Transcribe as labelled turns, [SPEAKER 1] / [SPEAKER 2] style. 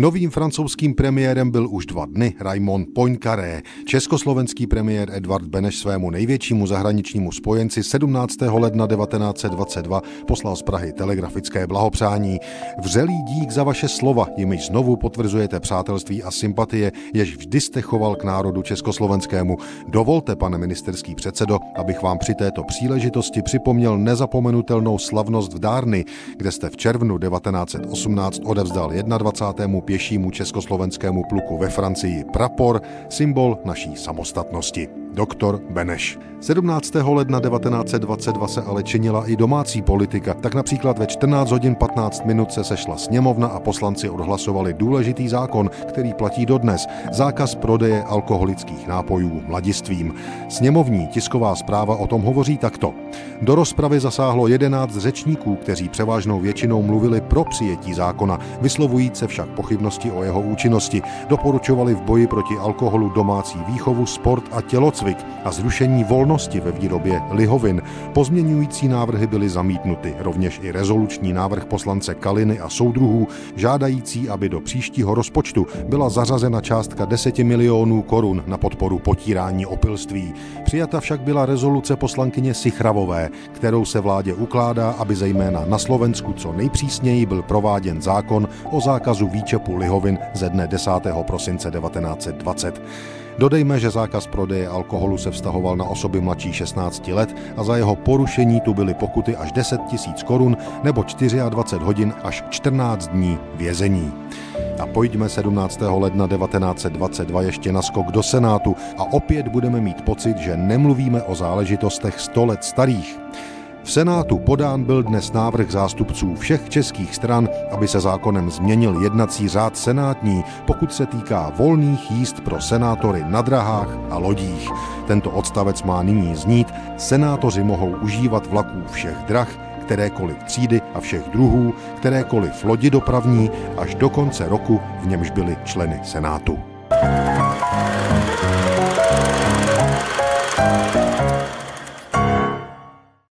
[SPEAKER 1] Novým francouzským premiérem byl už dva dny Raymond Poincaré. Československý premiér Edvard Beneš svému největšímu zahraničnímu spojenci 17. ledna 1922 poslal z Prahy telegrafické blahopřání. Vřelý dík za vaše slova, jimiž znovu potvrzujete přátelství a sympatie, jež vždy jste choval k národu československému. Dovolte, pane ministerský předsedo, abych vám při této příležitosti připomněl nezapomenutelnou slavnost v Dárny, kde jste v červnu 1918 odevzdal 21 pěšímu československému pluku ve Francii prapor, symbol naší samostatnosti. Doktor Beneš. 17. ledna 1922 se ale činila i domácí politika. Tak například ve 14 hodin 15 minut se sešla sněmovna a poslanci odhlasovali důležitý zákon, který platí dodnes. Zákaz prodeje alkoholických nápojů mladistvím. Sněmovní tisková zpráva o tom hovoří takto. Do rozpravy zasáhlo 11 řečníků, kteří převážnou většinou mluvili pro přijetí zákona, vyslovujíc se však pochybnosti o jeho účinnosti. Doporučovali v boji proti alkoholu domácí výchovu, sport a tělocvik a zrušení volnosti ve výrobě lihovin. Pozměňující návrhy byly zamítnuty, rovněž i rezoluční návrh poslance Kaliny a soudruhů, žádající, aby do příštího rozpočtu byla zařazena částka 10 milionů korun na podporu potírání opilství. Přijata však byla rezoluce poslankyně Sichravové, kterou se vládě ukládá, aby zejména na Slovensku co nejpřísněji byl prováděn zákon o zákazu výčepu lihovin ze dne 10. prosince 1920. Dodejme, že zákaz prodeje alkoholu se vztahoval na osoby mladší 16 let a za jeho porušení tu byly pokuty až 10 tisíc korun nebo 24 hodin až 14 dní vězení. A pojďme 17. ledna 1922 ještě na skok do Senátu a opět budeme mít pocit, že nemluvíme o záležitostech 100 let starých. V Senátu podán byl dnes návrh zástupců všech českých stran, aby se zákonem změnil jednací řád senátní, pokud se týká volných jíst pro senátory na drahách a lodích. Tento odstavec má nyní znít, senátoři mohou užívat vlaků všech drah, kterékoliv třídy a všech druhů, kterékoliv lodi dopravní až do konce roku, v němž byli členy Senátu. thank you